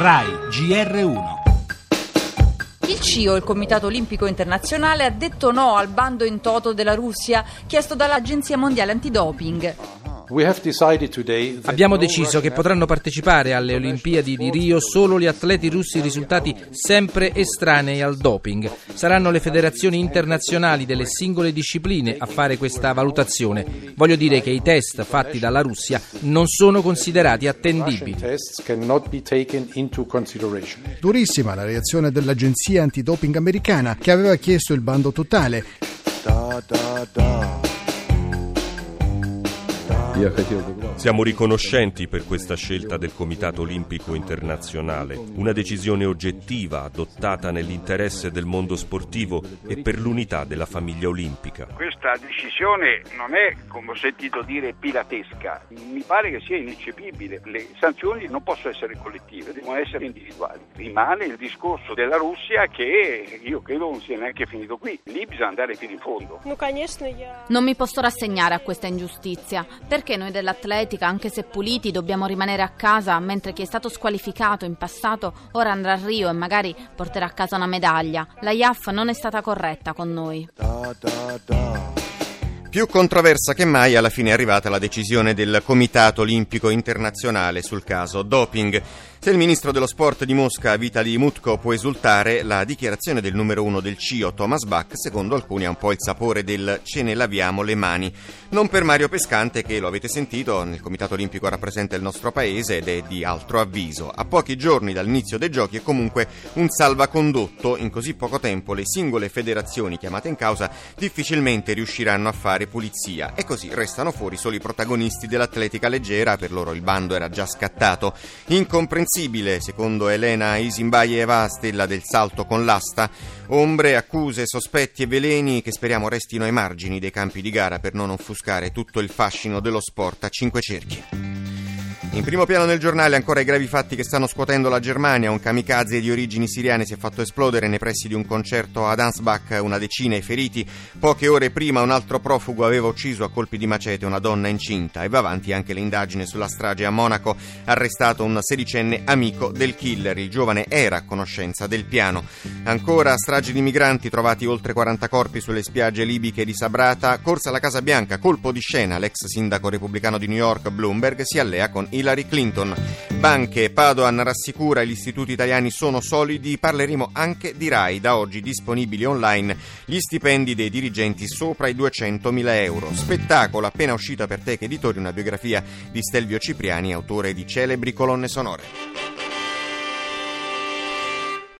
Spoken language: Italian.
RAI GR1 il CIO, il Comitato Olimpico Internazionale, ha detto no al bando in toto della Russia chiesto dall'Agenzia Mondiale Antidoping. Abbiamo deciso che potranno partecipare alle Olimpiadi di Rio solo gli atleti russi risultati sempre estranei al doping. Saranno le federazioni internazionali delle singole discipline a fare questa valutazione. Voglio dire che i test fatti dalla Russia non sono considerati attendibili. Durissima la reazione dell'agenzia antidoping americana che aveva chiesto il bando totale. Da, da, da. Siamo riconoscenti per questa scelta del Comitato Olimpico Internazionale, una decisione oggettiva adottata nell'interesse del mondo sportivo e per l'unità della famiglia olimpica. Questa decisione non è, come ho sentito dire, pilatesca, mi pare che sia ineccepibile. Le sanzioni non possono essere collettive, devono essere individuali. Rimane il discorso della Russia che io credo non sia neanche finito qui. Lì bisogna andare fino in fondo. Non mi posso rassegnare a questa ingiustizia, perché perché noi dell'atletica, anche se puliti, dobbiamo rimanere a casa mentre chi è stato squalificato in passato ora andrà a Rio e magari porterà a casa una medaglia? La IAF non è stata corretta con noi. Da, da, da. Più controversa che mai alla fine è arrivata la decisione del Comitato Olimpico Internazionale sul caso doping. Se il ministro dello sport di Mosca, Vitali Mutko, può esultare, la dichiarazione del numero uno del CIO, Thomas Bach, secondo alcuni ha un po' il sapore del ce ne laviamo le mani. Non per Mario Pescante, che lo avete sentito, nel Comitato Olimpico rappresenta il nostro paese ed è di altro avviso. A pochi giorni dall'inizio dei giochi è comunque un salvacondotto. In così poco tempo le singole federazioni chiamate in causa difficilmente riusciranno a fare pulizia e così restano fuori solo i protagonisti dell'atletica leggera, per loro il bando era già scattato. Incomprensibile comprensibile, secondo Elena Isimbayeva, stella del salto con l'asta, ombre, accuse, sospetti e veleni che speriamo restino ai margini dei campi di gara per non offuscare tutto il fascino dello sport a cinque cerchi. In primo piano nel giornale ancora i gravi fatti che stanno scuotendo la Germania. Un kamikaze di origini siriane si è fatto esplodere nei pressi di un concerto ad Ansbach, una decina i feriti. Poche ore prima un altro profugo aveva ucciso a colpi di macete una donna incinta e va avanti anche l'indagine sulla strage a Monaco. Arrestato un sedicenne amico del killer. Il giovane era a conoscenza del piano. Ancora stragi di migranti trovati oltre 40 corpi sulle spiagge libiche di Sabrata. Corsa alla Casa Bianca, colpo di scena. L'ex sindaco repubblicano di New York, Bloomberg, si allea con Hillary Clinton. Banche, Padoan rassicura gli istituti italiani sono solidi, parleremo anche di RAI, da oggi disponibili online gli stipendi dei dirigenti sopra i 200.000 euro. Spettacolo appena uscita per Tech Editori una biografia di Stelvio Cipriani, autore di celebri colonne sonore.